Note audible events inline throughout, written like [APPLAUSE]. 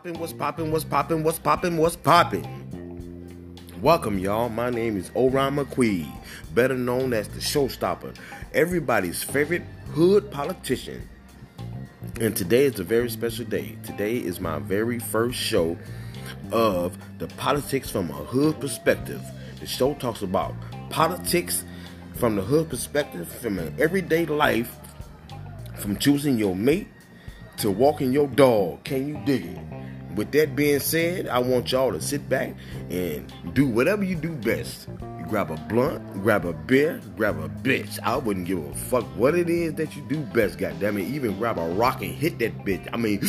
poppin', what's poppin', what's poppin', what's poppin', what's poppin'? Welcome, y'all. My name is Oran McQueen, better known as the Showstopper, everybody's favorite hood politician. And today is a very special day. Today is my very first show of the politics from a hood perspective. The show talks about politics from the hood perspective, from an everyday life, from choosing your mate to walking your dog. Can you dig it? With that being said, I want y'all to sit back and do whatever you do best. You grab a blunt, grab a beer, grab a bitch. I wouldn't give a fuck what it is that you do best, goddamn it. Even grab a rock and hit that bitch. I mean,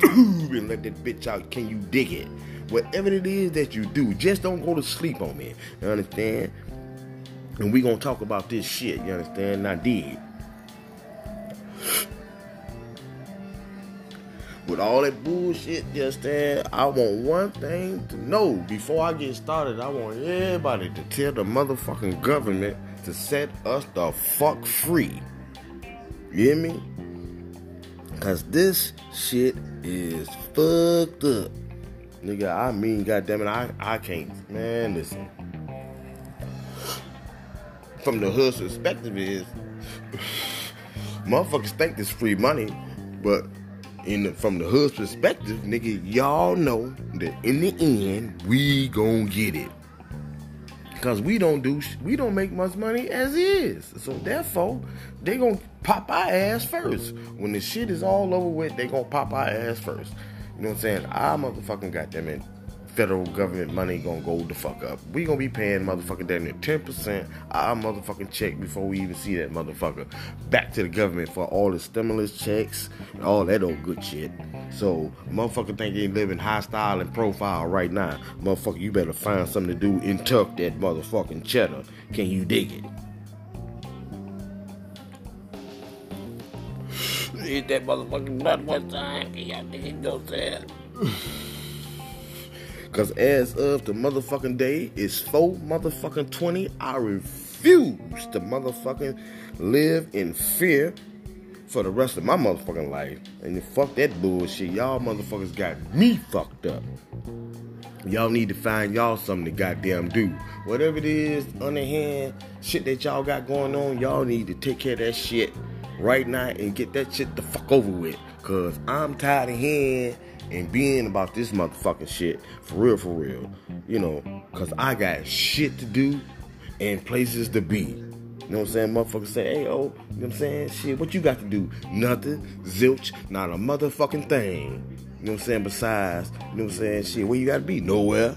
[COUGHS] and let that bitch out. Can you dig it? Whatever it is that you do, just don't go to sleep on me. You understand? And we gonna talk about this shit. You understand? Now, dig. With all that bullshit just there, I want one thing to know before I get started. I want everybody to tell the motherfucking government to set us the fuck free. You hear me? Cause this shit is fucked up. Nigga, I mean, goddamn it, I, I can't. Man, listen. From the hood's perspective is, [SIGHS] motherfuckers think this free money, but in the, from the hood's perspective, nigga, y'all know that in the end we gonna get it. Cause we don't do we don't make much money as is. So therefore, they gonna pop our ass first. When the shit is all over with, they gonna pop our ass first. You know what I'm saying? I motherfucking got them in federal government money gonna go the fuck up. We gonna be paying motherfucking damn near 10% our motherfucking check before we even see that motherfucker back to the government for all the stimulus checks and all that old good shit. So motherfucker think they living high style and profile right now. Motherfucker, you better find something to do and tuck that motherfucking cheddar. Can you dig it? Hit that motherfucking nut one time. Can y'all dig it? Go there. Cause as of the motherfucking day, it's four motherfucking twenty. I refuse to motherfucking live in fear for the rest of my motherfucking life. And fuck that bullshit. Y'all motherfuckers got me fucked up. Y'all need to find y'all something to goddamn do. Whatever it is, underhand shit that y'all got going on, y'all need to take care of that shit right now and get that shit the fuck over with. Cause I'm tired of hearing and being about this motherfucking shit for real, for real. You know, cause I got shit to do and places to be. You know what I'm saying? Motherfuckers say, hey, oh, you know what I'm saying? Shit, what you got to do? Nothing. Zilch, not a motherfucking thing. You know what I'm saying? Besides, you know what I'm saying? Shit, where you got to be? Nowhere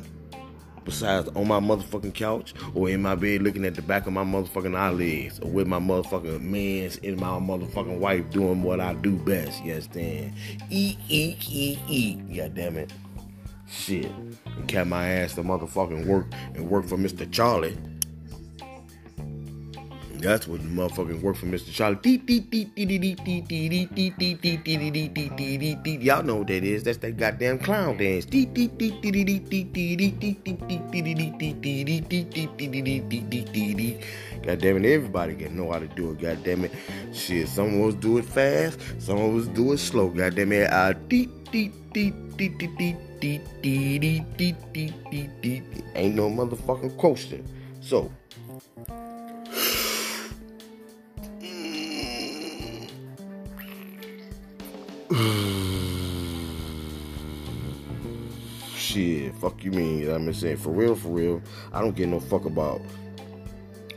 besides on my motherfucking couch or in my bed looking at the back of my motherfucking eyelids or with my motherfucking man's and my motherfucking wife doing what I do best. You understand? Eat, eat, eat, eat. God damn it. Shit. And kept my ass to motherfucking work and work for Mr. Charlie. That's what the motherfucking work for Mr. Charlie. Y'all know what that is. That's that goddamn clown dance. God damn it, everybody can know how to do it. God damn it. Shit, some of us do it fast, some of us do it slow. God damn it. Uh, Ain't no motherfucking question. So, [SIGHS] Shit, fuck you mean? I'm saying for real, for real. I don't get no fuck about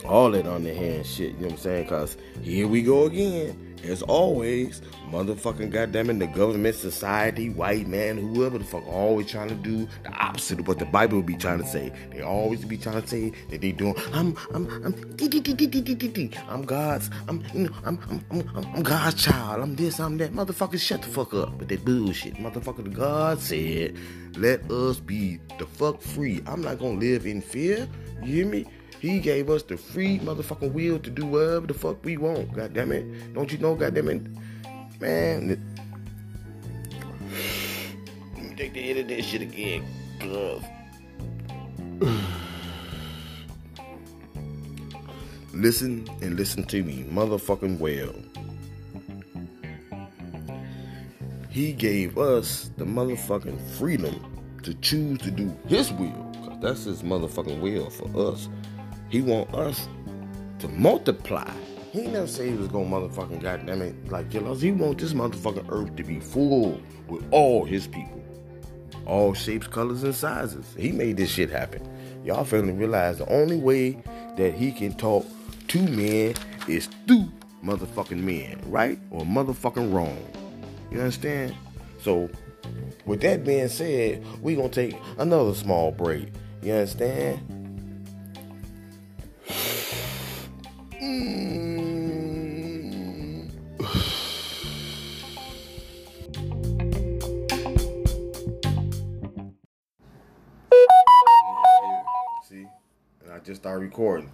all that underhand shit. You know what I'm saying? Cause here we go again. As always, motherfucking goddamn it, the government, society, white man, whoever the fuck, always trying to do the opposite of what the Bible would be trying to say. They always be trying to say that they doing. I'm, I'm, I'm, I'm God's. I'm, you know, I'm, I'm, I'm, I'm God's child. I'm this. I'm that. Motherfucker, shut the fuck up with that bullshit. Motherfucker, God said, let us be the fuck free. I'm not gonna live in fear. You hear me? He gave us the free motherfucking will to do whatever the fuck we want. God damn it. Don't you know, God damn it? Man. Let me take the hit of that shit again. [SIGHS] Listen and listen to me, motherfucking well. he gave us the motherfucking freedom to choose to do his will. That's his motherfucking will for us. He want us to multiply. He never said he was gonna motherfucking goddamn it like kill us. He want this motherfucking earth to be full with all his people. All shapes, colors, and sizes. He made this shit happen. Y'all finally realize the only way that he can talk to men is through motherfucking men, right? Or motherfucking wrong. You understand? So, with that being said, we gonna take another small break. You understand? See, and I just started recording.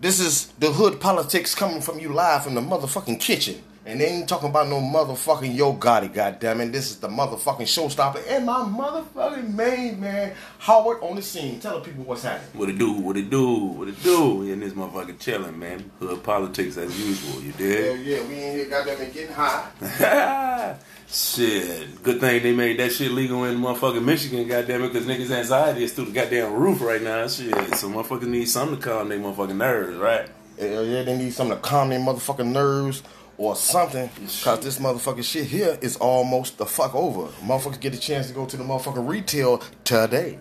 this is the hood politics coming from you live from the motherfucking kitchen. And they ain't talking about no motherfucking Yo Gotti, goddammit. This is the motherfucking showstopper and my motherfucking main man, Howard, on the scene. Tell the people what's happening. What it do? What it do? What it do? In this motherfucker chilling, man. Hood politics as usual. You Hell did? yeah, we in here, goddammit, getting high. [LAUGHS] shit. Good thing they made that shit legal in motherfucking Michigan, goddamn it, because niggas' anxiety is through the goddamn roof right now. Shit. So motherfuckers need something to calm their motherfucking nerves, right? Hell yeah, they need something to calm their motherfucking nerves or something. Cause this motherfucking shit here is almost the fuck over. Motherfuckers get a chance to go to the motherfucking retail today.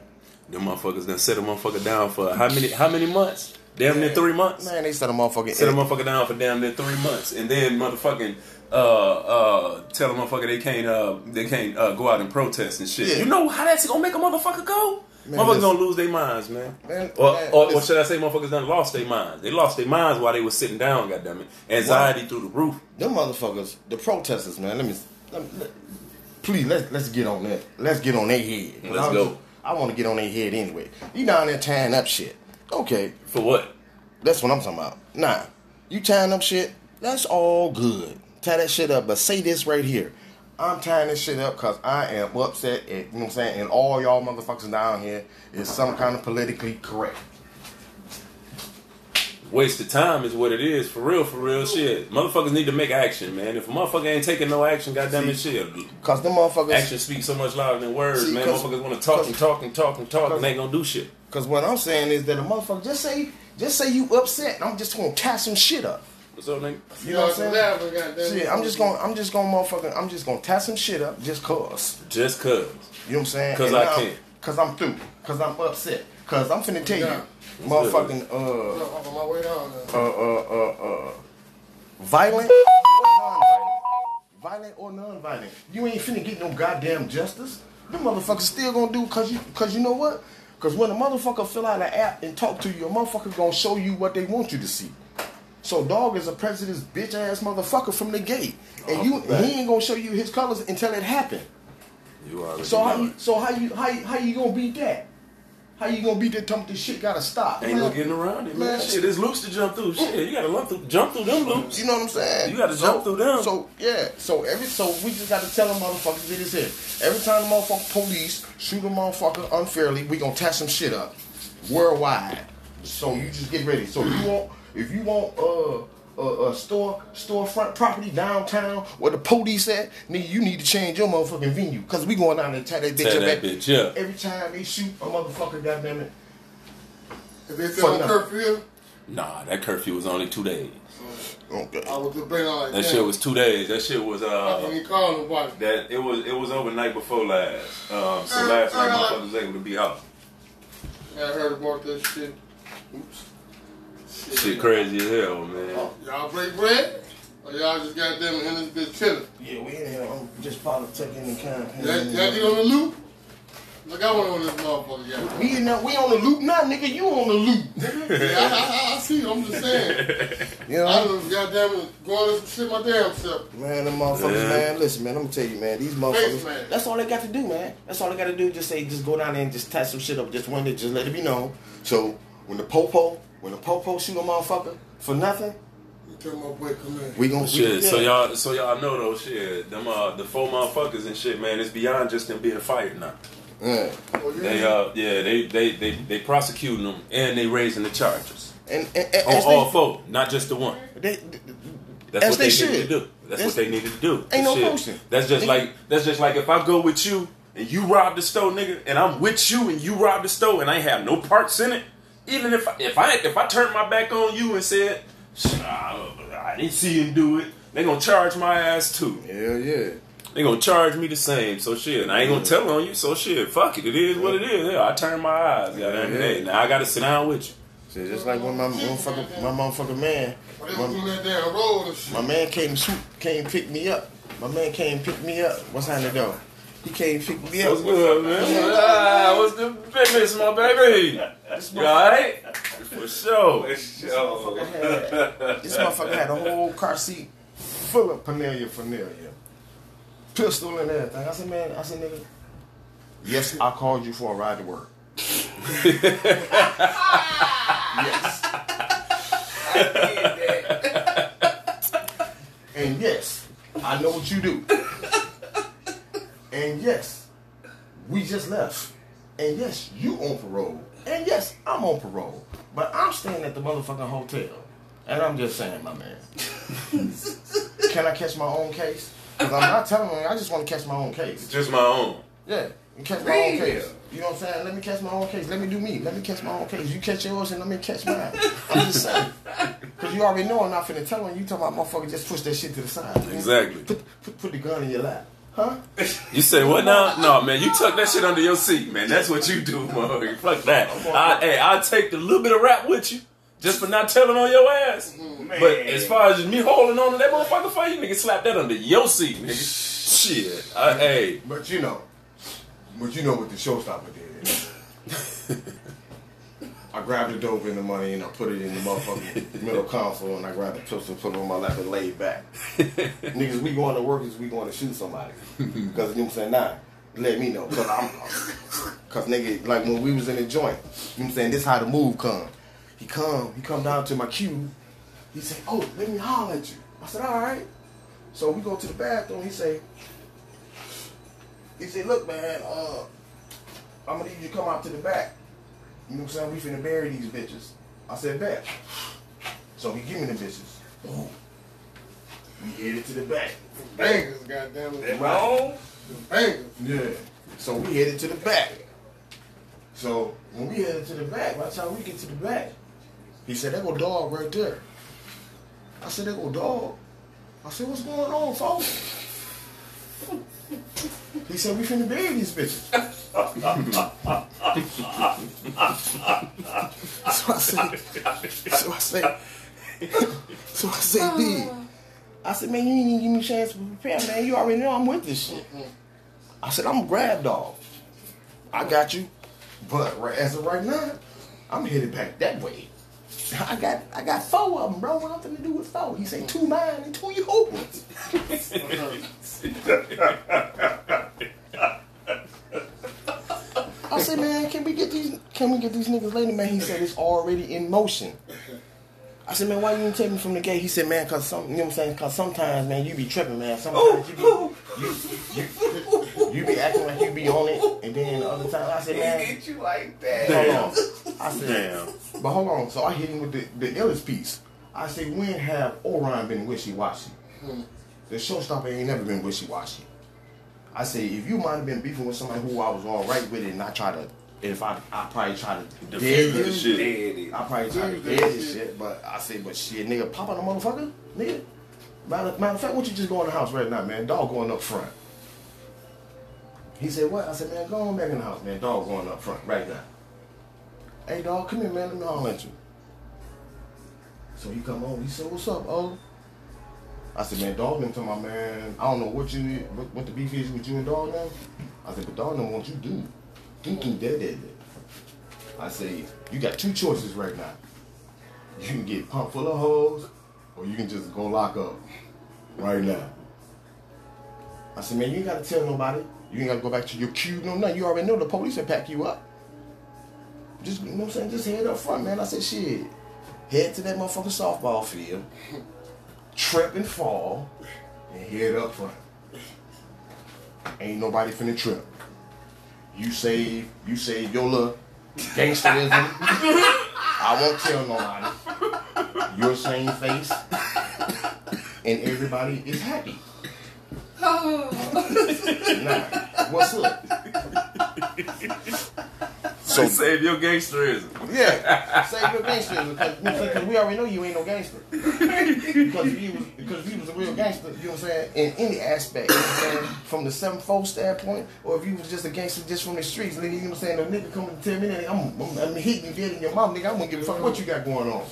Them motherfuckers done set a motherfucker down for how many how many months? Damn near three months. Man, they set a motherfucking Set a motherfucker down for damn near three months, and then motherfucking uh uh tell a motherfucker they can't uh they can't uh, go out and protest and shit. Yeah. You know how that's gonna make a motherfucker go? Man, motherfuckers gonna lose their minds, man. Man, or, man, or, or should I say, motherfuckers done lost their minds? They lost their minds while they was sitting down. Goddamn it, anxiety through the roof. them motherfuckers, the protesters, man. Let me, let me let- please let's let's get on that. Let's get on their head. Let's I go. just- I want to get on their head anyway. You down there tying up shit? Okay, For what? that's what I'm talking about. Nah, you tying up shit. That's all good. Tie that shit up, but say this right here. I'm tying this shit up because I am upset. At, you know what I'm saying? And all y'all motherfuckers down here is some kind of politically correct. Waste of time is what it is. For real, for real, shit. Motherfuckers need to make action, man. If a motherfucker ain't taking no action, goddamn it, shit. Cause them motherfuckers. Action speaks so much louder than words, See, man. Motherfuckers want to talk and talk and talk and talk, and they ain't gonna do shit. Cause what I'm saying is that a motherfucker just say just say you upset. and I'm just gonna tie some shit up. What's up, nigga? You know what I'm saying? Shit, I'm just gonna I'm just gonna motherfucking I'm just gonna tie some shit up just cause. Just cause. You know what I'm saying? 'Cause And I now- can. Cause I'm through. Cause I'm upset. Cause I'm finna tell you, Yeah. motherfucking uh on my way down there. uh uh uh uh violent or non-violent. Violent or non-violent. You ain't finna get no goddamn justice. Them motherfuckers still gonna do cause you cause you know what? Cause when a motherfucker fill out an app and talk to you, a motherfucker gonna show you what they want you to see. So dog is a prejudiced bitch ass motherfucker from the gate. And Off you he ain't gonna show you his colors until it happened. You already So how you so how you how you, how you gonna beat that? How you gonna beat that talking this shit gotta stop? Ain't no getting around it, man. Man. Shit, it's loops to jump through. Shit, you gotta lump through, jump through them loops. You know what I'm saying? You gotta jump through them. So yeah, so every so we just gotta tell them motherfuckers get this here. Every time the motherfucker police shoot a motherfucker unfairly, we gonna test some shit up worldwide. So you just get ready. So you want if you want uh a, a store storefront property downtown where the police at, nigga, you need to change your motherfucking venue because we going down there and tie that bitch Tear up. that bitch up. Every time they shoot a motherfucker, goddamn it. If they still on Fuck curfew, Nah, that curfew was only two days. Okay. I was debating like That shit was two days. That shit was I uh. can't call nobody. That it was it was overnight before last. Um, so last night motherfuckers was able to be out. I heard about that shit. Oops. Shit crazy as hell, man. Oh, y'all break bread? Or y'all just got them in this bitch chilling? Yeah, we in here. I'm just politicking and campaigning. Y'all, y'all get on the loop? Look, I want to on this motherfucker, yeah. We in there, we on the loop now, nigga. You on the loop. [LAUGHS] yeah I, I, I see you, I'm just saying. You know, I know? done goddamn it, going to shit my damn self. Man, them motherfuckers, Yeah. man. Listen, man. I'm gonna tell you, man. These Face motherfuckers. man. That's all they got to do, man. That's all they got to do. Just say, just go down there and just tie some shit up. Just one day, just let it be known. So when the popo, when the popo shoot a motherfucker for nothing, You tell my boy come in. we gonna Shit, we, so y'all, so y'all know though, shit, them uh, the four motherfuckers and shit, man, it's beyond just them being fired now. Yeah. Oh, yeah. They uh, yeah, they they they they prosecuting them and they raising the charges And, and, and on all they, four, not just the one. they, they, That's what they they, should. need to do. That's That's- what they needed to do. Ain't no Shit. motion. That's just Nigga. like that's just like if I go with you and you rob the store, nigga, and I'm with you and you rob the store and I have no parts in it. Even if I, if I if I turned my back on you and said, "Nah, I didn't see him do it, they gonna charge my ass too. Hell yeah. They gonna charge me the same. So shit, and I ain't gonna tell on you. So shit, fuck it. It is what it is. Yeah, I turn my eyes. Goddamn Yeah. it. Now I gotta sit down with you. So just like when my motherfucker, my motherfucking man, my, doing that damn road and shit. my man came swoop, came pick me up. My man came pick me up. What's happening though? He came pick me up. What's good, man? Ah, what's the business, my baby? You alright? For sure. motherfucker had, this motherfucker had a whole car seat full of Panelia Panelia. Pistol and everything. I said, man, I said, nigga, yes, I called you for a ride to work. [LAUGHS] yes. [LAUGHS] and yes, I know what you do. And yes, we just left. And yes, you on parole. And yes, I'm on parole. But I'm staying at the motherfucking hotel. And I'm just saying, my man. [LAUGHS] Can I catch my own case? Because I'm not telling you, I just want to catch my own case. Just my own. Yeah, catch my own case. You know what I'm saying? Let me catch my own case. Let me do me. Let me catch my own case. You catch yours and let me catch mine. I'm just saying. [LAUGHS] Because you already know I'm not finna tell on you. talking about motherfucker just push that shit to the side. man. Exactly. Put, put, put the gun in your lap. Huh? You say what now? No, man, you tuck that shit under your seat, man. That's what you do, [LAUGHS] motherfucker. Fuck that. I, hey, I'll take the little bit of rap with you. Just for not telling on your ass. But as far as me holding on to that motherfucker for you, nigga, slap that under your seat, nigga. Shit. I, hey. But you know, but you know what the showstopper did. [LAUGHS] I grabbed the dope and the money and I put it in the motherfucking [LAUGHS] middle console and I grabbed the pistol, put it on my lap and laid back. [LAUGHS] Niggas, we going to work is we going to shoot somebody. Because you know what I'm saying? Nah, let me know. Because I'm, because nigga, like when we was in the joint, you know what I'm saying? This how the move come. He come, he come down to my cube. He say, oh, let me holler at you. I said, all right. So we go to the bathroom. He say, he said, look, man, uh, I'm gonna need you to come out to the back. You know what I'm saying? We finna bury these bitches. I said, bet. So he give me the bitches. Boom. We headed to the back. Bangers, goddamn it. Right. Bangers. Yeah. So we headed to the back. So when we headed to the back, by the time we get to the back, he said, there go dog right there. I said, there go dog. I said, what's going on, folks? He said, we finna bury these bitches. [LAUGHS] so I said, so I said, so I said, ah. D. I said, man, you ain't even give me a chance to prepare, man. You already know I'm with this shit. I said, I'm a grab dog. I got you. But right, as of right now, I'm headed back that way. I got I got four of them, bro. What I'm finna do with four? He say two mine and two yours. [LAUGHS] [LAUGHS] I said, man, can we get these can we get these niggas later, man? He said it's already in motion. I said, man, why you didn't take me from the gate? He said, man, cause some, you know what I'm saying? Cause sometimes, man, you be tripping, man. Sometimes you be, you, you, you be acting like you be on it, and then the other time, I said, man, you like that. hold on. I said, Damn. but hold on. So I hit him with the, the illest piece. I said, when have Orion been wishy-washy? Hmm. The showstopper ain't never been wishy-washy. I say, if you might have been beefing with somebody who I was all right with it, and I try to, if I, I probably try to Defend dead the you, shit. I probably try to dead this shit, but I say, but shit, nigga, pop on the motherfucker, nigga. Matter, matter of fact, what you just go in the house right now, man? Dog going up front. He said, what? I said, man, go on back in the house, man. Dog going up front right now. Hey, dog, come here, man. Let me holler at you. So he come on. He said, what's up, oh? I said, man, dog to my man. I don't know what you, what, what the beef is with you and dog now. I said, but dog them want you do. Do that, that. I say, you got two choices right now. You can get pumped full of hoes, or you can just go lock up right now. I said, man, you ain't gotta tell nobody. You ain't gotta go back to your cube, no nothing. You already know the police will pack you up. Just, you know what I'm saying? Just head up front, man. I said, shit. Head to that motherfucking softball field, trip and fall, and head up front. Ain't nobody finna trip. You save, you save your little gangsterism. [LAUGHS] I won't tell nobody. Your same face. and everybody is happy. Oh. nah, what's up? [LAUGHS] So [LAUGHS] save your gangsterism. Yeah, [LAUGHS] save your gangsterism because, we already know you ain't no gangster. because if you was because if you was a real gangster, you know what I'm saying, in any aspect, you know what I'm saying, from the seven four standpoint, or if you was just a gangster just from the streets, nigga, you know what I'm saying, the nigga coming to tell me that I'm, I'm, I'm hitting you dead in your mom, nigga, I'm gonna give a fuck what you got going on.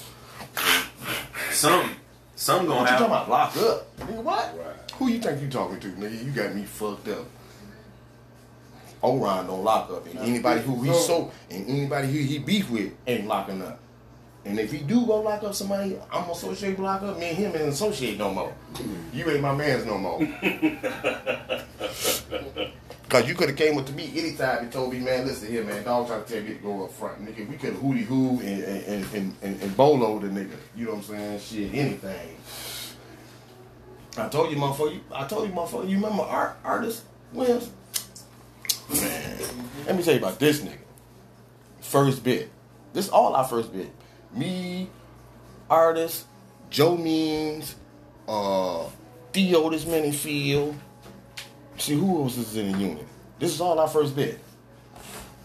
Some, some gonna What you talking about? Lock up, nigga. What? Right. Who you think you talking to, nigga? You got me fucked up. Orion don't lock up, and anybody who he so and anybody who he beef with ain't locking up. And if he do go lock up somebody, I'm associate with lock up. Me and him ain't associate no more. You ain't my man's no more. [LAUGHS] Cause you could have came up to me anytime and told me, man, listen here, man, dog trying to tell you to go up front, nigga. We could have hootie hoo and and, and, and, and bolo the nigga. You know what I'm saying? Shit, anything. I told you, motherfucker. You, I told you, motherfucker. You remember art artist Williams? Man, let me tell you about this nigga. First bit. This all our first bit. Me, artist, Joe Means, uh, Theo this Manyfield. See who else is in the unit. This is all our first bit.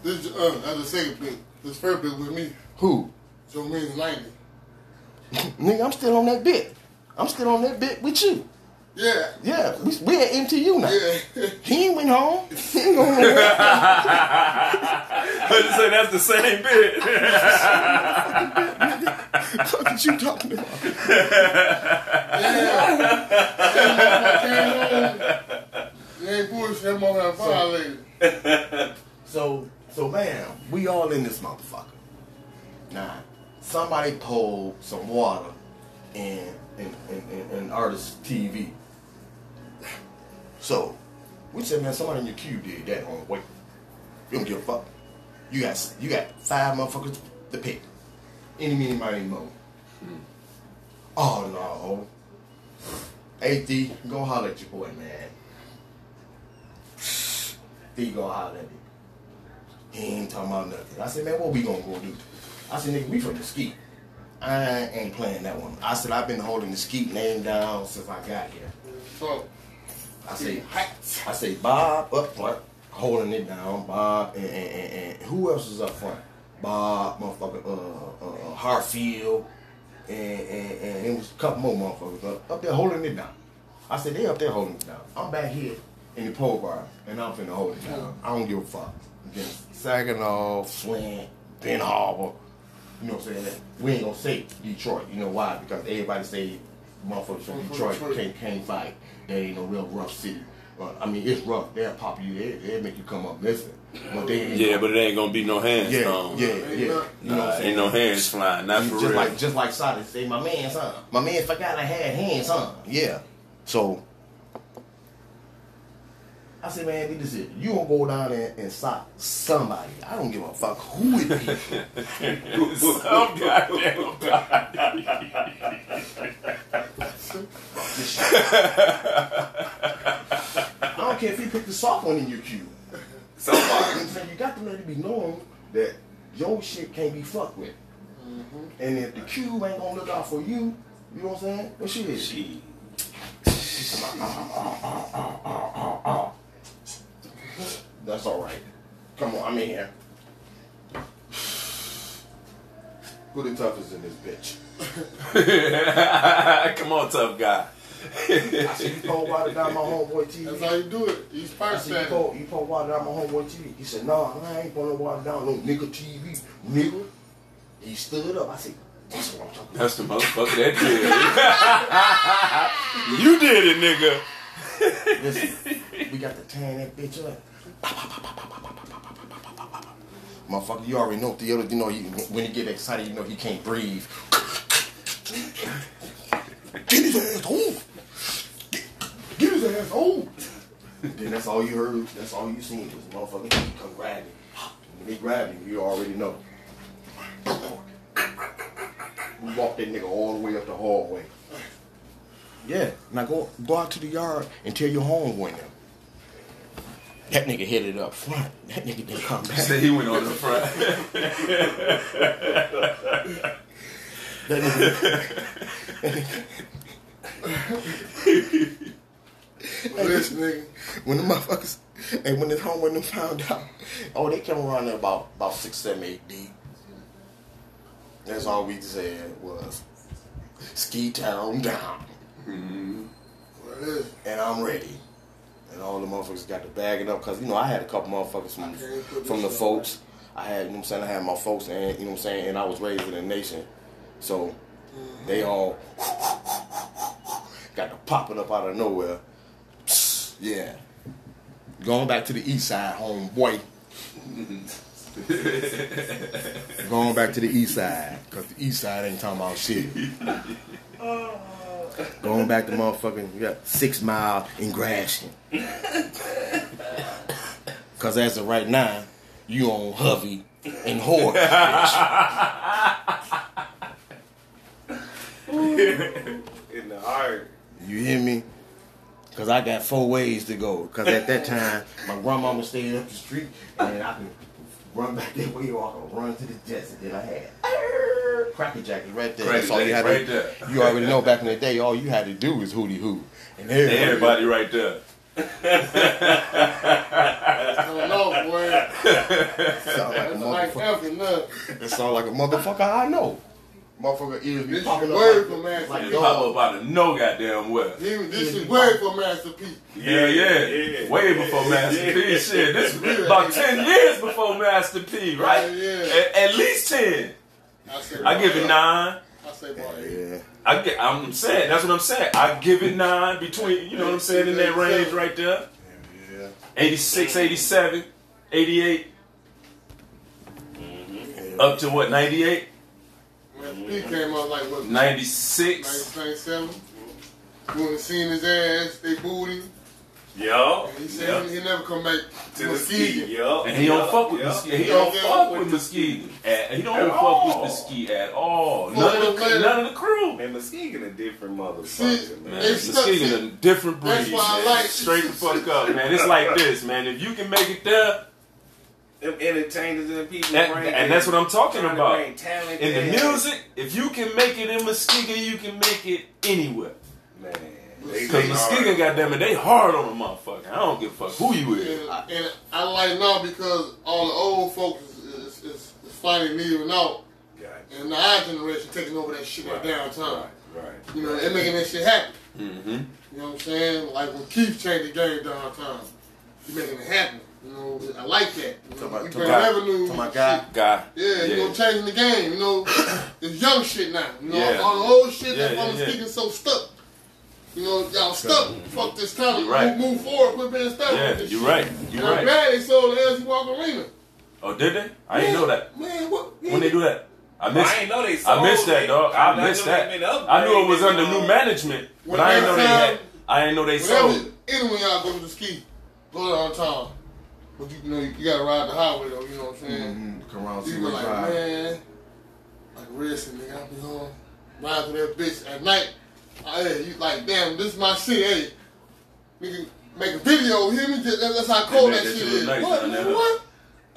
This uh, that's the second bit. This first bit with me. Who? So means ninety. [LAUGHS] Nigga, I'm still on that bit. I'm still on that bit with you. Yeah. Yeah, we, we at MTU now. Yeah. He ain't went home. He ain't going [LAUGHS] nowhere. I just say that's the same bit. [LAUGHS] What are you talking about? You ain't bullshit. That motherfucker violated. So, so man, we all in this motherfucker. Now, somebody pulled some water in in, in, in, in artist TV. So, we said, man, somebody in your queue did that on wait. You don't give a fuck. You got you got five motherfuckers to pick. Any, meeny, miny, mo. Hmm. Oh no. AD, go holler at your boy, man. D go holler at me. He ain't talking about nothing. I said, man, what we gonna go do? I said, nigga, we from the ski. I ain't playing that one. I said, I've been holding the skeet name down since I got here. So, I say, I say, Bob up front, holding it down. Bob and, and, and, and who else is up front? Bob, motherfucker, uh, uh, uh, Hartfield, and, and, and it was a couple more motherfuckers up, up there holding it down. I said, they up there holding it down. I'm back here in the pole bar, and I'm finna hold it down. I don't give a fuck. Against Saginaw, Flint, Ben Harbor, you know what I'm saying? We ain't gonna say Detroit. You know why? Because everybody say motherfuckers from From Detroit Detroit. can't can't fight. That ain't no real rough city. Uh, I mean, it's rough. They'll pop you. They they make you come up missing. But they ain't yeah, but it ain't gonna be no hands yeah, thrown. yeah, yeah. You know what I'm saying? ain't no hands flying. Not for just real. like just like Sada say, my man, son. My man forgot I had hands, huh? Yeah. So I said, man, this is it. You gonna go down there and stop somebody. I don't give a fuck who it is. [LAUGHS] Some goddamn [LAUGHS] This shit. I don't care if you pick the soft one in your queue. You know what I'm saying? You got to let it be known that your shit can't be fucked with. Mm-hmm. And if the cube ain't gonna look out for you, you know what I'm saying? Well, shit. She. That's all right. Come on, I'm in here. Who the toughest in this bitch? [LAUGHS] Come on, tough guy. I see you pour water down my homeboy TV. that's how you do it. He's I first said, you pour, you pour water down my homeboy TV. He said, no, I ain't pouring no water down no nigga TV, nigga. He stood up. I said, that's what I'm talking about. That's the motherfucker that did it. [LAUGHS] you did it, nigga. Listen, we got to tan that bitch up. Motherfucker, you already know Theodore, you know, he, when he get excited, you know he can't breathe. Get his ass home. Get, get his ass home. then that's all you heard, that's all you seen was motherfucker he come grab him. When he grab him, you already know. We walked that nigga all the way up the hallway. Yeah, now go go out to the yard and tell your homeboy now. That nigga hit it up front. That nigga didn't come back. Said he went on the front. That nigga, This nigga. when the motherfuckers, and when his home when them found out, oh, they came around there about about six, seven, eight deep. That's all we said was, ski town down, is? and I'm ready. And all the motherfuckers got to bagging up because you know I had a couple motherfuckers from from the folks. I had you know what I'm saying I had my folks and you know what I'm saying and I was raised in the nation, so they all got to popping up out of nowhere. [SNIFFS] Yeah. Going back to the east side, homeboy. [LAUGHS] Going back to the east side, because the east side ain't talking about shit. [LAUGHS] Going back to motherfucking, we got six mile in Gratiot. [LAUGHS] Because as of right now, you on Hovey and Whore. [LAUGHS] In the heart. You hear me? Cause I got four ways to go. Cause at that [LAUGHS] time, my grandmama stayed up the street, and I can run back that way, or I can run to the jets. And then I had cracker jackets right there. Cracker That's all you had. Jackets to, right there. You already know back in the day, all you had to do was hootie hoo, and everybody, Everybody right there. Coming off, boy. sound like a That's like motherfucker. African nut. It sound like a motherfucker I know. Motherfucker ears be This popping is up word like, from Master like P. You pop dog. up out of no goddamn well. He- This is way for Master P. Yeah, yeah, yeah. Way before Master P. Yeah. Shit, this is about ten years before Master P, right? Yeah, yeah. At, at least ten. I, say I give it nine. I say about eight. Yeah. I get. I'm saying that's what I'm saying. I give it nine between. You know what I'm saying in that range right there. Yeah. 86, 87, 88, up to what 98, Master P came out like what? 96. 1997. You wanna see his ass, they booed him. Yo. And he said he, he never come back To to the ski. Muskegon. Yo. And he don't fuck with Yo. Mesquite. He Yo, don't yo, fuck with with Mesquite. At- He don't At fuck all. with Mesquite at all. Fuck None of the him. none of the crew. Man, Muskegon a different motherfucker, man. Man, They stuck Mesquite a different breed. That's why I like- Straight the fuck up, man. It's [LAUGHS] like this, man. If you can make it there, Them entertainers and people That- bring and that's what I'm talking about. bring talent in the there. music, if you can make it in Muskegon, you can make it anywhere. Man. Cause they Muskegon, hard. goddamn it, they hard on a motherfucker. I don't give a fuck who you is. And, and I like now because all the old folks is, is, is, is finally leaving out. Gotcha. And the our generation taking over that shit Right, right, downtown. Right, right. You know, they're making that shit happen. Mm-hmm. You know what I'm saying? Like when Keith changed the game downtown, he making it happen. You know, I like that. You know, about- he to bring my- revenue. To my guy. Guy. Yeah, you know, changing the game. You know, [COUGHS] it's young shit now. You know, Yeah. all the old shit Yeah, that yeah, I'm yeah. speaking so stuck. You know, y'all stuck. Fuck this time. You right. Move, move forward. Quit being stuck. Yeah, with this you shit. right. You And I'm right. glad they sold the LC Walker Arena. Oh, did they? I didn't know that. Man, what? When they do that? I I missed. ain't know they I missed that, dog. I knew missed that. I knew it was under know. new management, but When I didn't know they had. I didn't know they sold. anyway, y'all go to the ski, go downtown. But you, you know, you gotta ride the highway though. You know what I'm saying? Mm, come around, You see be what like, drive. man, like racing, nigga. I be home, ride through that bitch at night. I, hey, you like, damn, this is my shit. Hey, nigga, make a video. Hear me? That- That's how cold That that, shit shit is. nice what? down man, there. what?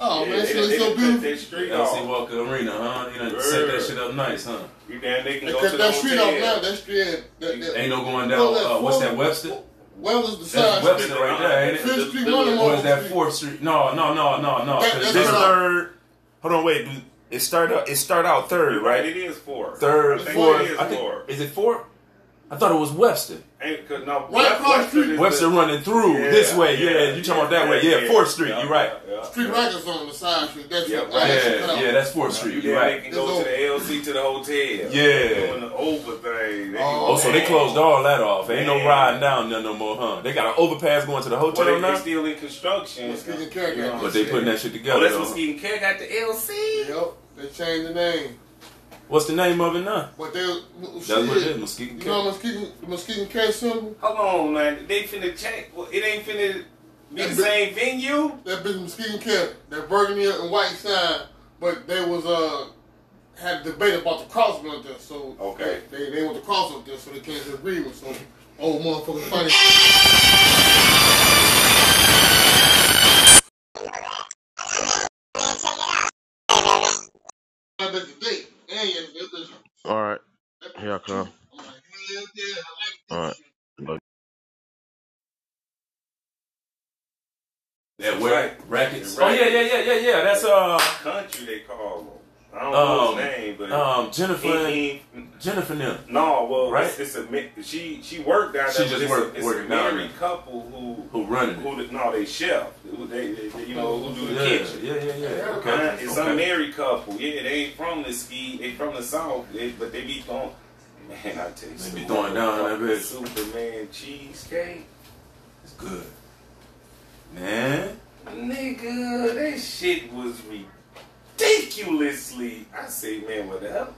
Oh Yeah, man, they, shit they, is they so cut beautiful. that street LC off. Walker Arena, huh? You done set that shit up nice, huh? You damn, they can They go cut to the that street off now. That street, that, that, Ain't no going down. Uh, what's that, Webster? Where was the That's side Webster right there, ain't it? Fifth Street, The- one Or is that. Fourth Street? No, no, no, no, no. That- that's This third. Hold on, wait. It start out. It start out third, right, right? it is four. Third, I think fourth. It is I think, four. is it fourth? I thought it was Webster. Ain't, cause no, Right across the street. Webster the- running through Yeah, this way. Yeah, yeah, you talking about that yeah, way? Yeah, yeah, Fourth Street. yeah, You're right. yeah, yeah. Street records on the side street. That's Yep, what right. Yeah, yeah, that's Fourth Street. You You're damn, they right. can go to the LC to the hotel. Yeah. Doing the over thing. Oh, Oh, so they closed all that off. Ain't no Man. riding down there no more, huh? They got an overpass going to the hotel they, they now, still in construction. Muskegon Care You know, but they putting that shit Oh, together. that's though. Muskegon Care got the LC. Yep, they changed the name. What's the name of it now? But they, That's what it is, Muskegon You know Muskegon, the Muskegon Care symbol? Hold on, man. They finna change. Well, it ain't finna be the That same venue. That bitch Muskegon Care, that burgundy and white sign, but they was uh had a debate about the cross up there. So Okay. they they want the cross up there, so they came to agreement. So old motherfucker funny. That bitch a date. And yeah, that bitch- All right, here I come. I'm yeah, I All right. That Right. rackets. Oh yeah, yeah, yeah, yeah, yeah. That's uh Country they call him. I don't know um his name, but um Jennifer he, he, Jennifer them. no, well, Right? it's, it's a mi- she she worked down She just but it's worked- a, it's worked a married there. couple who Who running it? who the- no they chef. Who They, they, they you know who do the Yeah, kitchen. yeah, yeah, yeah. Uh, Okay. it's okay. a married couple. Yeah, they ain't from the ski. They from the south. They, but they be throwing. Man, I tell you, They be throwing down that motherfucking bitch. Superman cheesecake, It's good. Man. nigga. That shit was ridiculously. I say, man, what the hell?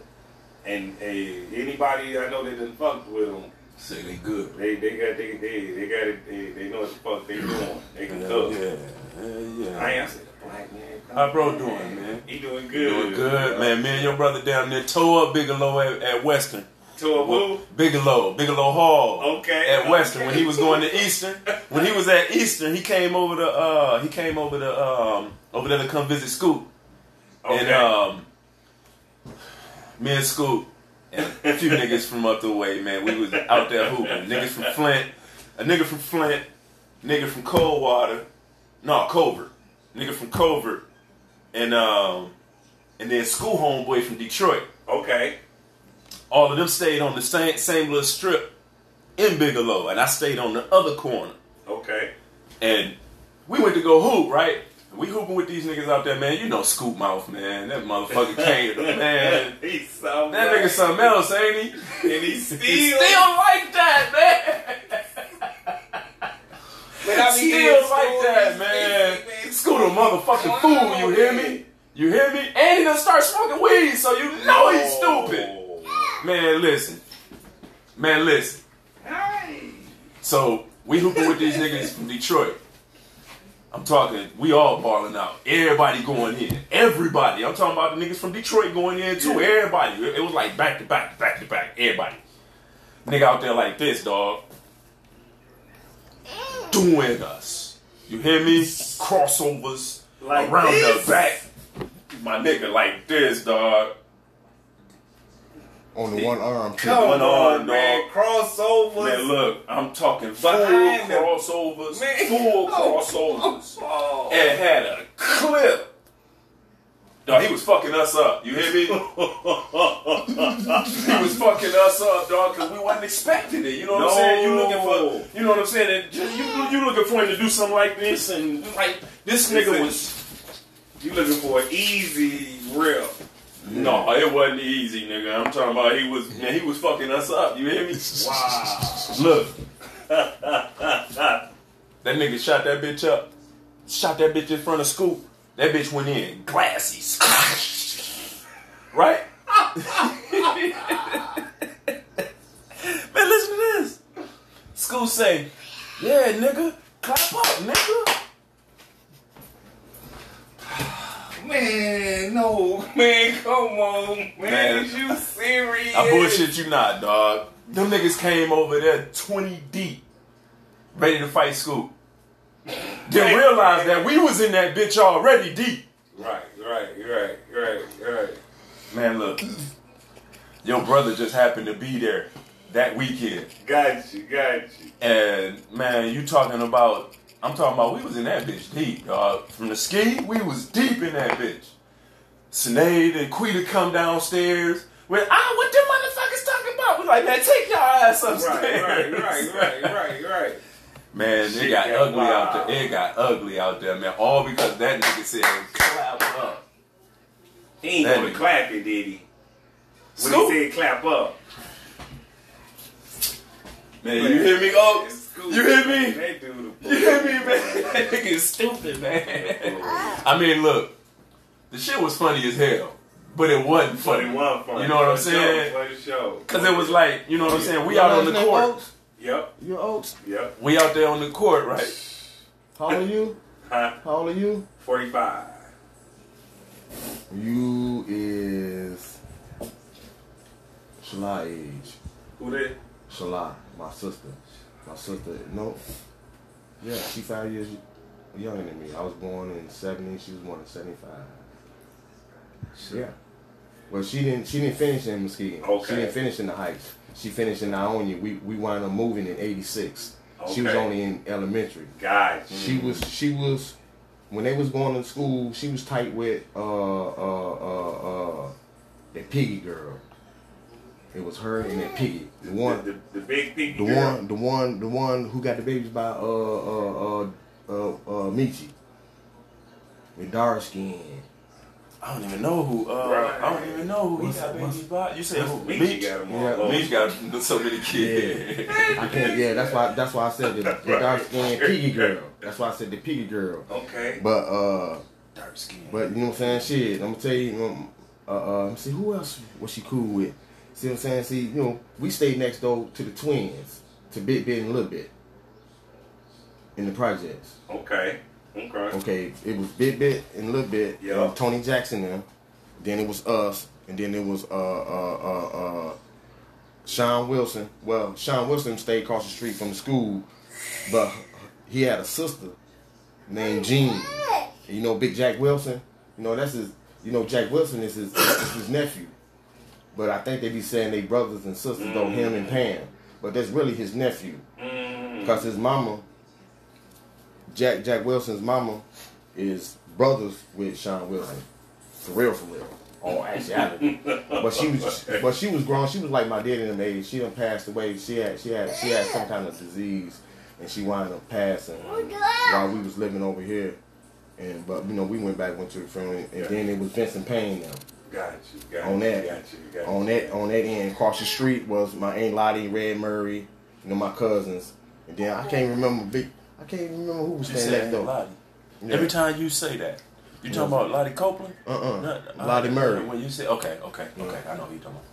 And hey, anybody I know that done fucked with them, Say they good. they they got they they, they got it. They, they know what the fuck they doing. They can Yeah, cook. yeah, yeah. I the black man. How bro doing, man? He doing good. Doing good, man. Me and your brother down there tore up Bigelow at, at Western. To a woo. Bigelow, Bigelow Hall. Okay. At Western when he was going to Eastern. When he was at Eastern, he came over to uh he came over to um over there to come visit Scoop. And Okay. um me and Scoop and a few [LAUGHS] niggas from up the way, man, we was out there hooping. Niggas from Flint, a nigga from Flint, nigga from Coldwater, no, Covert. Nigga from Covert. And um and then school homeboy from Detroit. Okay. All of them stayed on the same same little strip in Bigelow, and I stayed on the other corner. Okay. And we went to go hoop, right? We hooping with these niggas out there, man. You know Scoop Mouth, man. That motherfucker came, man. [LAUGHS] He's so That nigga something else, ain't he? And he's still, He [LAUGHS] still like that, man. [LAUGHS] But I mean, still like that, man. man. Scoot a motherfucking fool, you hear me? You hear me? And he done start smoking weed, so you know he's stupid. Man, listen. Man, listen. Hey. So we hooping with these niggas from Detroit. I'm talking, we all balling out. Everybody going in. Everybody. I'm talking about the niggas from Detroit going in too. Yeah. Everybody. It was like back to back, back to back. Everybody. Nigga out there like this, dog. Doing us. You hear me? Crossovers Like around this? the back. My nigga like this, dog. On the one arm. too. Come One on, arm, man. Crossovers. Man, look, I'm talking full Behind crossovers, Man. full Oh. crossovers, Oh. and had a clip. Dog, he was fucking us up. You hear me? [LAUGHS] he was fucking us up, dog, because we wasn't expecting it. You know what I'm saying? You looking for, you know what I'm saying? And just- you you looking for him to do something like this, and like this nigga was. You looking for an easy rip. No, it wasn't easy, nigga. I'm talking about he was man, he was fucking us up. You hear me? Wow. Look. [LAUGHS] that nigga shot that bitch up. Shot that bitch in front of Scoop. That bitch went in. Glassy. right? [LAUGHS] Man, listen to this. Scoop say, yeah, nigga, clap up, nigga. Man, no. [LAUGHS] Man, come on. Man, Man. is you serious? I bullshit you not, dog. Them niggas came over there 20 deep, ready to fight school. Didn't that we was in that bitch already deep. Right, right, right, right, right. Man, look. Your brother just happened to be there that weekend. Got you, got you. And man, you talking about I'm talking about we was in that bitch deep, dog. From the ski, we was deep in that bitch. Sinead and Quita come downstairs. With ah, what them motherfuckers talking about? We like, man, take your ass Right, upstairs. right, right, right, right, right. Man, it got got ugly out there. It got ugly out there, man. All because that nigga said clap up. He ain't That gonna nigga. clap it, did he? When Scoop. he said clap up. Man, you hear me? Oh, Scoop. you hear me? They do the You hear me, man? That nigga is stupid, man. I mean, look, the shit was funny as hell, but it wasn't funny. it wasn't funny. You know what I'm saying? For sure. Cause it was like, you know what I'm saying? We out on the court. Oaks? Yep, You Oaks? yep. We out there on the court, right? [LAUGHS] How old are you? Huh? How old are you? 45. You is Shala age. Who did? Shala, my sister. My sister, no. Yeah, she five years younger than me. I was born in seventy, she was born in seventy five. Yeah. Well she didn't she didn't finish in Muskegon. Okay. She didn't finish in the heights. She finished in Ionia. We we wound up moving in '86. Okay. She was only in elementary. God. She was she was when they was going to school. She was tight with uh uh uh uh that piggy girl. It was her and that piggy. The one, the, the, the big piggy the girl. one, the one, the one who got the babies by uh uh uh uh, uh Michi. With dark skin. I don't even know who. Uh, Right. I don't even know who he got babies by. You said who? Beach Beach. got him Yeah. on. Beach got [LAUGHS] so many kids. Yeah. I can't. Yeah, that's why. That's why I said the, the dark skin piggy girl. That's why I said the piggy girl. Okay. But uh. Dark skin. But you know what I'm saying? Shit, I'm gonna tell you. Um, uh, uh, see who else was she cool with? See what I'm saying? See, you know, we stayed next door to the twins, to Big Bit and Little Bit, in the projects. Okay. Okay. Okay, it was Big Bit and Little Bit, Yeah. and Tony Jackson them. Then it was us, and then it was uh uh uh uh Sean Wilson. Well, Sean Wilson stayed across the street from the school, but he had a sister named Jean. You know Big Jack Wilson? You know that's his. You know Jack Wilson is his is his nephew. But I think they be saying they brothers and sisters though him and Pam. But that's really his nephew Mm. because his mama, Jack Jack Wilson's mama, is brothers with Sean Wilson. For real, for real. All [LAUGHS] actuality. but she was, but she was grown. She was like my daddy in the age. She done passed away. She had, she had, she had some kind of disease, and she wound up passing while we was living over here. And but you know we went back went to the funeral, and Yeah. then it was Vincent Payne now. Got you. Got On you. that. Got you. Got you. On that on that end, across the street was my aunt Lottie, Red Murray, you know my cousins, and then I can't remember big. I can't even remember who was You staying next said. Lottie. Yeah. Every time you say that, you talking about Lottie Copeland? Uh-uh. No, Lottie Murray. When you say okay, okay, okay, I know who you talking about.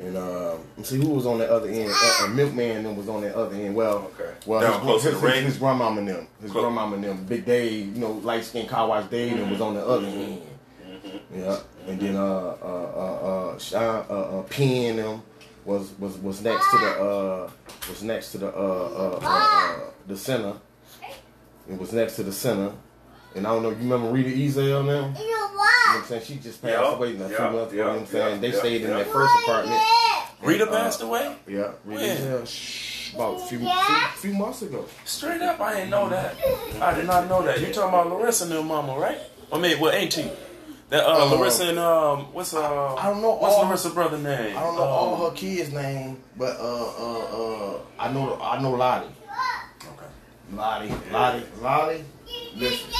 And uh, see who was on the other end. Uh, uh, Milkman them was on the other end. Well, Okay. well, Down his, close to his, the his, ring? his grandmama and them, his Close. grandmama and them, Big Dave, you know, light skinned car wash Dave, and was on the other end. Yeah, and then uh uh uh uh, Sean, uh, uh P and them was was was next to the uh was next to the uh uh, uh, uh the center. It was next to the center. And I don't know, you remember Rita Ezel now? You know what I'm saying? She just passed Yeah, away not a few yeah, months ago. yeah, you know what I'm saying? yeah, they yeah, stayed in yeah. that first apartment. Rita Uh, passed away. Yeah, Rita When? Ezel, shh, about a few, few few months ago. Straight up, I didn't know that. I did not know that. You talking about Larissa and their mama, right? I mean, well, ain't she? That uh, Uh, Larissa and um, what's uh, I don't know What's Larissa's brother name? I don't know Um, all her kids' name, but uh uh uh I know I know Lottie. Okay. Lottie, Lottie, Lottie. Listen,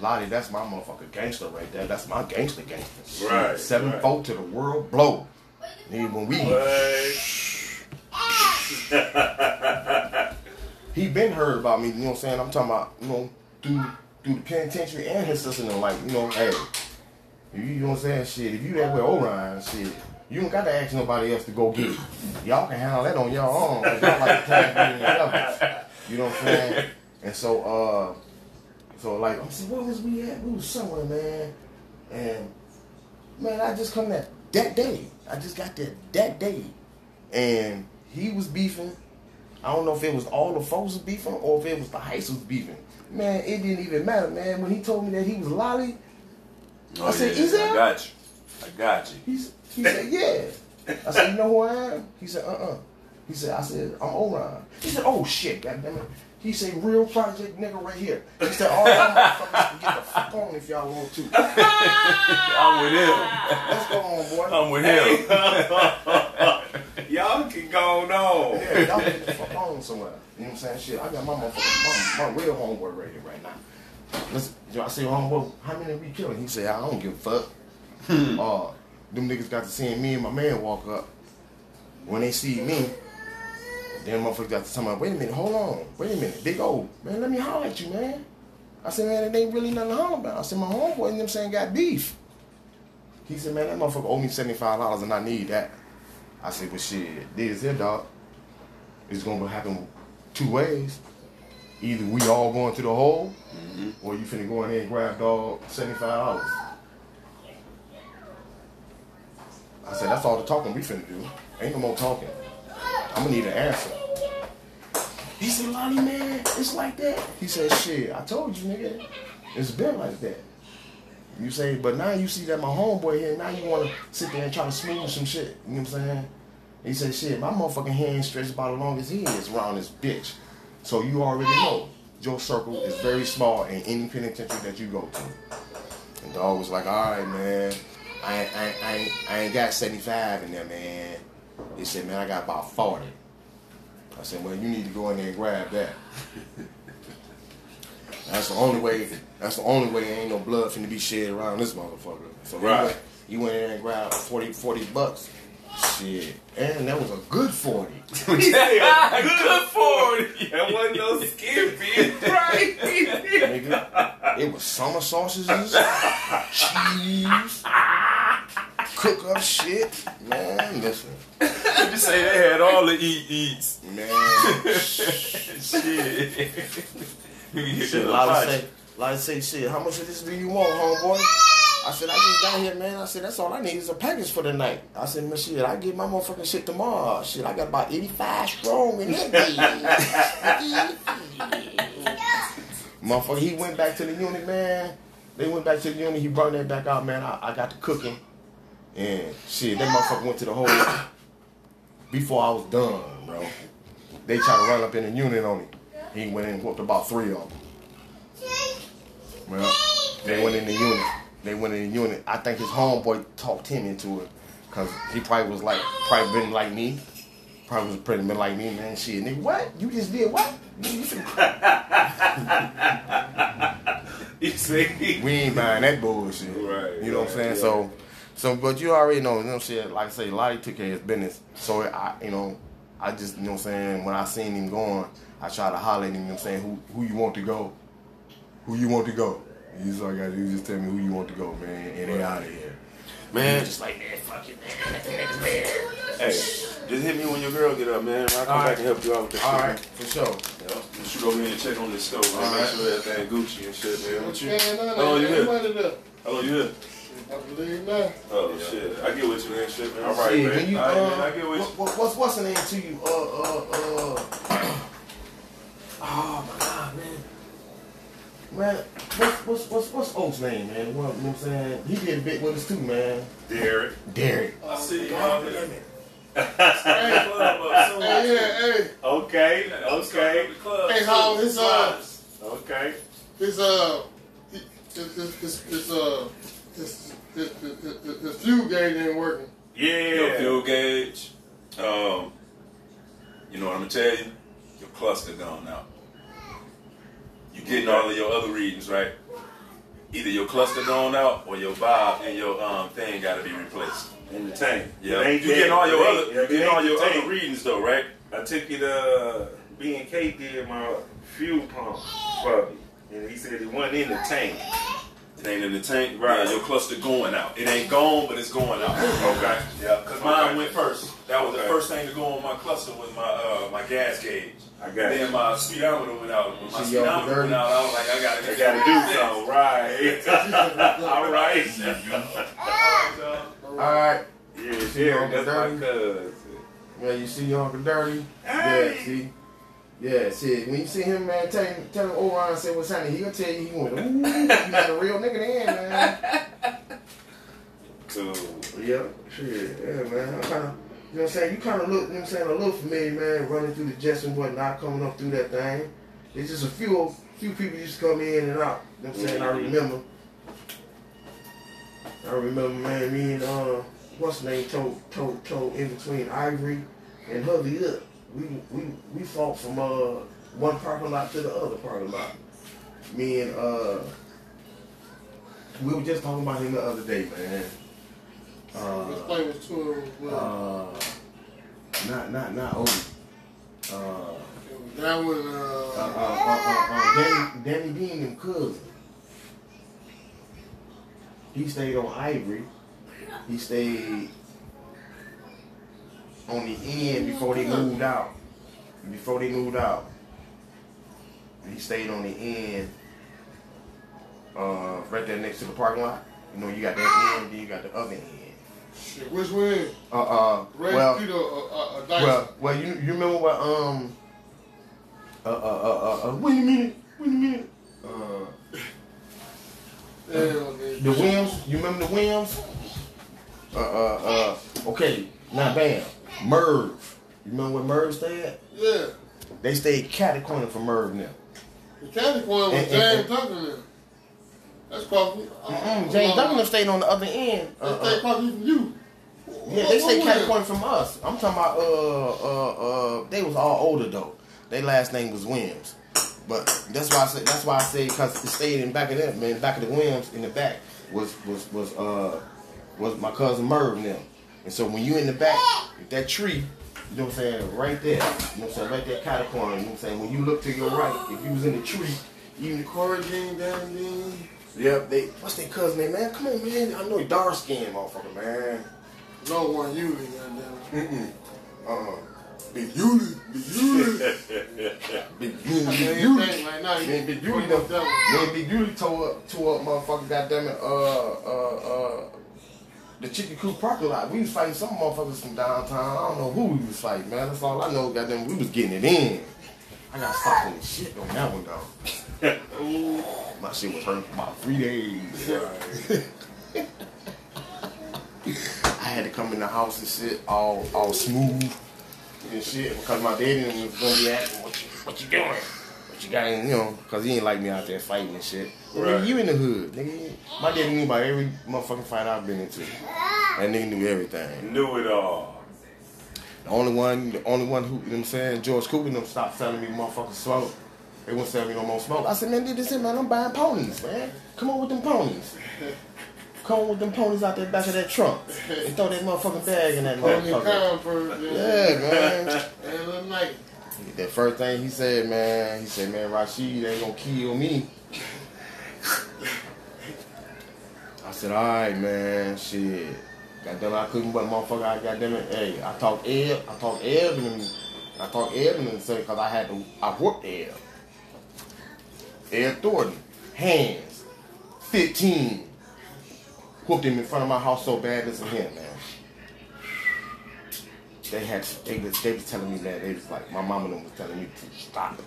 Lottie, that's my motherfucking gangster right there. That's my gangster gangster. Right, Seven right. to the world blow. Nigga, when we he been heard about me, you know what I'm saying? I'm talking about, you know, through through the penitentiary and his sister and like, you know, hey, you, you know what I'm saying? Shit, if you that way Orion, shit, you don't got to ask nobody else to go get it. Y'all can handle that on your own. y'all like. You know what I'm saying? And so, uh, so like, I'm saying, where was we at? We was somewhere, man. And man, I just come that that day. I just got there that day, and he was beefing. I don't know if it was all the folks was beefing or if it was the Heights was beefing. Man, it didn't even matter, man. When he told me that he was Lolly, Oh, I said, yeah, "Is that-" I got you. I got you. he, he said, yeah. I said, you know who I am? He said, uh-uh. He said, I said, I'm Orion. He said, oh shit, goddammit. He said, real project nigga right here. He said, all y'all motherfuckers can get the fuck on if y'all want to. [LAUGHS] I'm with him. Let's go on, boy. I'm with him. [LAUGHS] Y'all can go on. Yeah, y'all get the fuck on somewhere. You know what I'm saying? Shit, I got my motherfucking, my, my real homeboy right here right now. Let's, I say, homeboy, how many we killing? He said, I don't give a fuck. uh, them niggas got to seeing me and my man walk up. When they see me, then motherfuckers got to tell me, wait a minute, hold on, wait a minute, big old man, let me holler at you, man. I said, man, it ain't really nothing to holler about. I said, my homeboy and them saying got beef. He said, man, that motherfucker owe me $75 and I need that. I said, well, shit, this here, dog. It's gonna happen two ways. Either we all going to the hole, mm-hmm. or you finna go in there and grab dog seventy five dollars. I said that's all the talking we finna do. Ain't no more talking. I'm gonna need an answer. He said, Lonnie man, it's like that. He said, shit, I told you, nigga, it's been like that. You say, but now you see that my homeboy here, now you wanna sit there and try to smooth some shit. You know what I'm saying? He said, shit, my motherfucking hand stretched about as long as he is around this bitch. So you already know your circle is very small in any penitentiary that you go to. And dog was like, all right, man. I ain't, I, ain't, I, ain't, I ain't got 75 in there, man. He said, man, I got about 40. I said, well, you need to go in there and grab that. [LAUGHS] That's the only way. That's the only way. Ain't no blood finna be shed around this motherfucker. So he Right. went, he went in there and grabbed 40, 40 bucks. Shit, and that was a good forty. [LAUGHS] Good for you. That wasn't no skin fit, [LAUGHS] right? nigga. It was summer sausages, [LAUGHS] cheese, cook up shit. Man, listen, You say they had all the eat eats. man. Shit. Shit, Lolly say, Lolly say, shit. How much of this do you want, homeboy? I said, I just got here, man. I said, that's all I need is a package for the night. I said, man, shit, I get my motherfucking shit tomorrow. Shit, I got about 85 strong in that. [LAUGHS] Motherfucker, he went back to the unit, man. They went back to the unit. He brought that back out, man. I, I got to cooking. And shit, that motherfucker went to the whole. [COUGHS] Before I was done, bro. They tried to run up in the unit on him. He went in and whooped about three of them. Well, they went in the unit. They went in the unit. I think his homeboy talked him into it. Cause he probably was like, probably been like me. Probably was pretty been like me, man. Shit, nigga, what? You just did what? You see? we ain't buying that bullshit. Right, You know what I'm saying? right, So, so, but you already know, you know, shit. Like I say, Lottie took care of his business. So I, you know, I just, you know, what I'm saying when I seen him going, I try to holler at him. You know, what I'm saying who, who you want to go? Who you want to go? He's like, you just tell me who you want to go, man, and they out of here. Man, Just like man, fuck it, man. hey, just hit me when your girl get up, man. I'll come All right. back and help you out with that All shit, right, for sure. Yeah. You should go in and check on this stove, man. All Make right. sure everything Gucci and shit, man. What you? Man, no, How long you no, here? money there. How long you here? I believe now. Oh shit, I get with you, man. Shit, man. All right, Yeah, man. when you, All right, uh, man, I get with what, what, what's what's the name to you? Uh, uh, uh. [CLEARS THROAT] oh my god, man. Man, what's what's what's what's Oak's name, man? What, you know what I'm saying? He did a bit with us too, man. Derek. Derek. I see you God out damn there. it. Hey, hey, yeah, hey, Okay, okay, hey, how his uh, okay. his uh, he- his his his his uh, his his his, his, his fuel gauge ain't working. Your Yeah. fuel gauge. Um, you know what I'm gonna tell you? Your cluster gone out. You getting all of your other readings right. Either your cluster gone out or your valve and your um thing got to be replaced. In the tank. Yeah, you getting all your other, you getting all your other readings though, right? I took it, uh, B and K did my fuel pump for me. And he said it wasn't in the tank. It ain't in the tank, Right. Yeah, your cluster going out. It ain't gone, but it's going out. Okay. Yeah, cause mine Okay. went first. That was the first thing to go on my cluster was my uh my gas gauge. I got Then it. my speedometer went out. When my See, speedometer went out, I was like, I gotta, I gotta do something, Right. [LAUGHS] All right. [LAUGHS] All right. Yeah, Derek, that's my Dirty. cousin. Yeah, you see your Uncle Dirty? Hey. Yeah, see? Yeah, see, when you see him, man, tell him, tell him Orion say what's happening. He gonna tell you he went, ooh, you got a real nigga then, man. [LAUGHS] Cool. Yeah, shit, yeah, man. I kind of, you know what I'm saying? You kind of look, you know what I'm saying, a little familiar, man, running through the jets and whatnot, coming up through that thing. It's just a few, few people used to come in and out. You know what I'm saying? I remember. I remember, man, me and, uh, what's the name, toe, toe, toe in between Ivory and Hubby up. We, we, we fought from, uh, one parking lot to the other parking lot. Me and, uh, we were just talking about him the other day, man. Uh, to him. Well, uh, not not not Odie. Uh, that one, uh, uh, uh, uh, uh, uh, Danny Danny Dean and cousin. He stayed on Ivory. He stayed on the end before they moved out. Before they moved out, he stayed on the end. Uh, right there next to the parking lot. You know, you got that end, then you got the other end. Shit, which one? Uh, uh, Ray well, Peter, uh, uh, uh, Well, well, you you remember what um uh uh uh uh, uh wait a minute, wait a minute. Uh, [LAUGHS] the Williams, you remember the Williams? Uh uh uh. Okay, now bam. Merv. You remember where Merv stayed? Yeah. They stayed catty corner from Merv now. The candy corn was And- James Duncan there. That's probably. Mm, James Duncan stayed on the other end. They Uh, stay uh, probably from you. yeah, they stayed What- catty what- corner from us. I'm talking about uh uh uh. They was all older though. Their last name was Williams. But that's why I say that's why I say because it stayed in back of them, man. Back of the Williams in the back was was was uh was my cousin Merv and them. And so when you in the back, that tree, you know what I'm saying, right there, you know what I'm saying, right there, catty corner, you know what I'm saying. When you look to your right, if you was in the tree, even the Jean down there. Yep, they what's their cousin name, man? Come on, man. I know he dark skinned motherfucker, man. No one usually, goddamn. Mm-mm. Uh-uh. Big Yuli. Big Yuli. [LAUGHS] Big Yuli. Yuli. think now. Man, Big Yuli done. Man, Big Yuli tore up, tore up motherfucker, goddamn it, uh, uh, uh, the Chicken Coop parking lot. We was fighting some motherfuckers from downtown. I don't know who we was fighting, man. That's all I know, goddamn, we was getting it in. I got stopped in the shit on that one, though. [LAUGHS] My shit was hurt for about three days. I had to come in the house and sit all all smooth and shit because my daddy was gonna be asking what you what you doing, what you got, in, you know, because he ain't like me out there fighting and shit. Well, nigga, you in the hood, nigga. My daddy knew about every motherfucking fight I've been into. That nigga knew everything. Knew it all. The only one, the only one who, you know what I'm saying, George Cooper them stopped selling me motherfucking smoke. They won't sell me no more smoke. I said, man, did this is man, I'm buying ponies, man. Come on with them ponies. Come on with them ponies out there back of that trunk. And throw that motherfucking bag in that motherfucker. first. Yeah, man. [LAUGHS] And a little. That first thing he said, man, he said, man, Rashid ain't gonna kill me. I said, all right, man, shit. Goddamn, I couldn't but motherfucker, I goddamn it. Hey, I talked Eb, I talked Eb and I talked Eb and them say, cause I had to, I whooped Eb. Ed Thornton, hands, 15. Whooped him in front of my house so bad, listen here, man. They had, they was, they was telling me that, they was like, my mama was telling me to stop.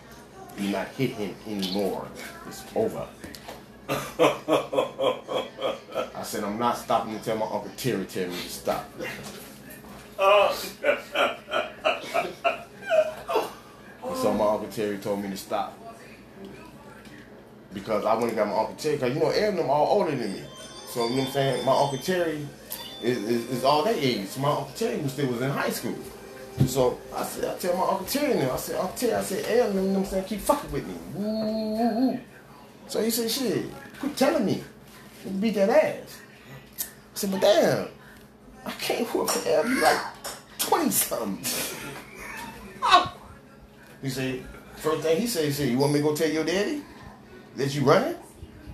Do not hit him anymore. It's over. I said, I'm not stopping until my Uncle Terry tell me to stop. And so my Uncle Terry told me to stop. Because I went and got my Uncle Terry, because you know, Aaron and them all older than me. So you know what I'm saying? My Uncle Terry is, is, is all that age. So my Uncle Terry was still was in high school. So I said, I tell my Uncle Terry now, I said, Uncle Terry, I said, Aaron, you know what I'm saying, keep fucking with me. Woo, woo, woo. So he said, shit, quit telling me. Beat that ass. I said, but damn, I can't whoop for Aaron. You like 20 something. [LAUGHS] He said, first thing he said, he said, you want me to go tell your daddy that you running?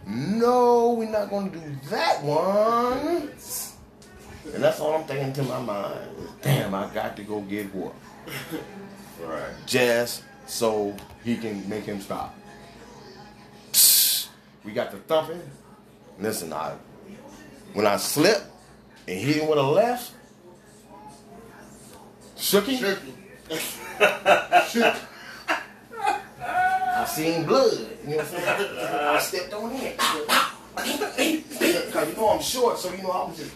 No, we're not gonna do that one. And that's all I'm thinking to my mind. Is, Damn, I got to go get whooped. Right. Just so he can make him stop. We got the thumping. Listen, I when I slipped and hit him with a left, shook him. Shook. Shook. I seen blood. You know what I'm saying? I stepped on it. Cause you know I'm short, so you know I was just.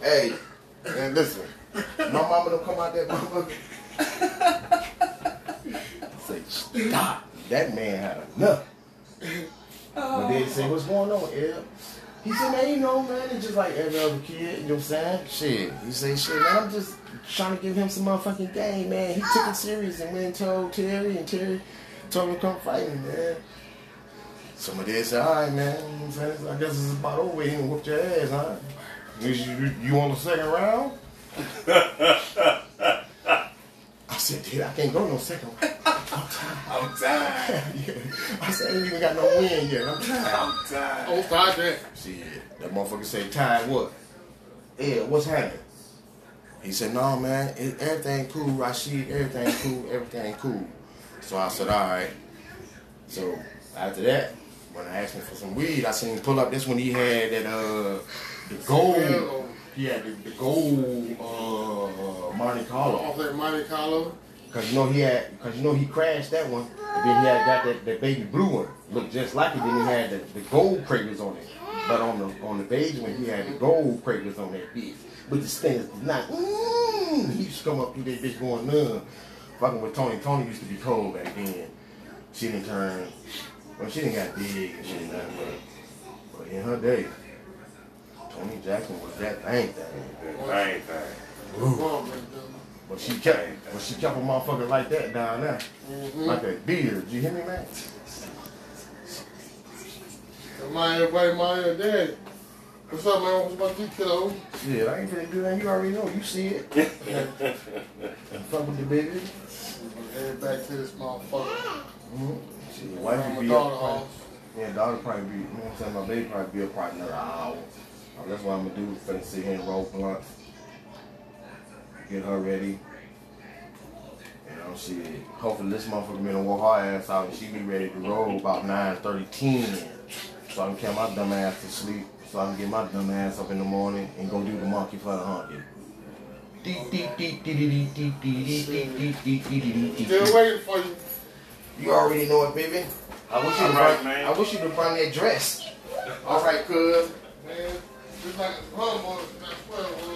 Hey, and listen, my mama don't come out that motherfucker. I say, stop. That man had enough. But they say, what's going on, Ed? He said, man, you know, man, it's just like every other kid, you know what I'm saying? Shit. He said, shit, man, I'm just trying to give him some motherfucking game, man. He took it serious and went and told Terry, and Terry told him to come fight him, man. So my dad said, all right, man, you know what I'm saying? I guess it's about over. He whooped your ass, huh? You, you, you on the second round? I said, dude, I can't go no second round. [LAUGHS] I'm tired. I'm tired. [LAUGHS] Yeah. I said, I ain't even got no win yet. I'm tired. I'm tired. Oh, start that. Shit, that motherfucker said, tired what? Yeah, what's happening? He said, no, man, it, everything cool, Rashid, everything cool, everything cool. So I said, all right. So after that, when I asked him for some weed, I seen him pull up. This when he had that, uh, the gold. He had the, the gold, uh, Monte Carlo. Off that Monte Carlo. Cause you know he had, cause you know he crashed that one, and then he had got that, that baby blue one, looked just like it. Then he had the, the gold craters on it, but on the on the beige one he had the gold craters on that bitch. But this thing is not. Mm, he used to come up through that bitch going numb, fucking with Tony. Tony used to be cold back then. She didn't turn, well she didn't got big and shit nothing, but, but in her day, Tony Jackson was that thing thing. That thing, thing. Come man. But she kept, but she kept a motherfucker like that down there, Mm-hmm. like that beard. You hear me, man? My everybody, my your daddy. What's up, man? What's about you, kiddo? Shit, I ain't finna do that. You already know. You see it. [LAUGHS] and fuck with the baby. Head back to this motherfucker. Mm-hmm. Shit, wife I'm would a be daughter up. Yeah, daughter probably be. You know what I'm saying? My baby probably be up probably another hour. That's what I'm gonna do. Finna sit here and roll blunts. Get her ready. You know, shit. Hopefully this motherfucker gonna walk her ass out and she be ready to roll about 9 30, 10. So I can carry my dumb ass to sleep. So I can get my dumb ass up in the morning and go do the monkey for the honky. Still [LAUGHS] waiting for you. You already know it, baby. I wish you All to right, bring, man. I wish you to bring that dress. All right, cuz. Just like a humble, that's well,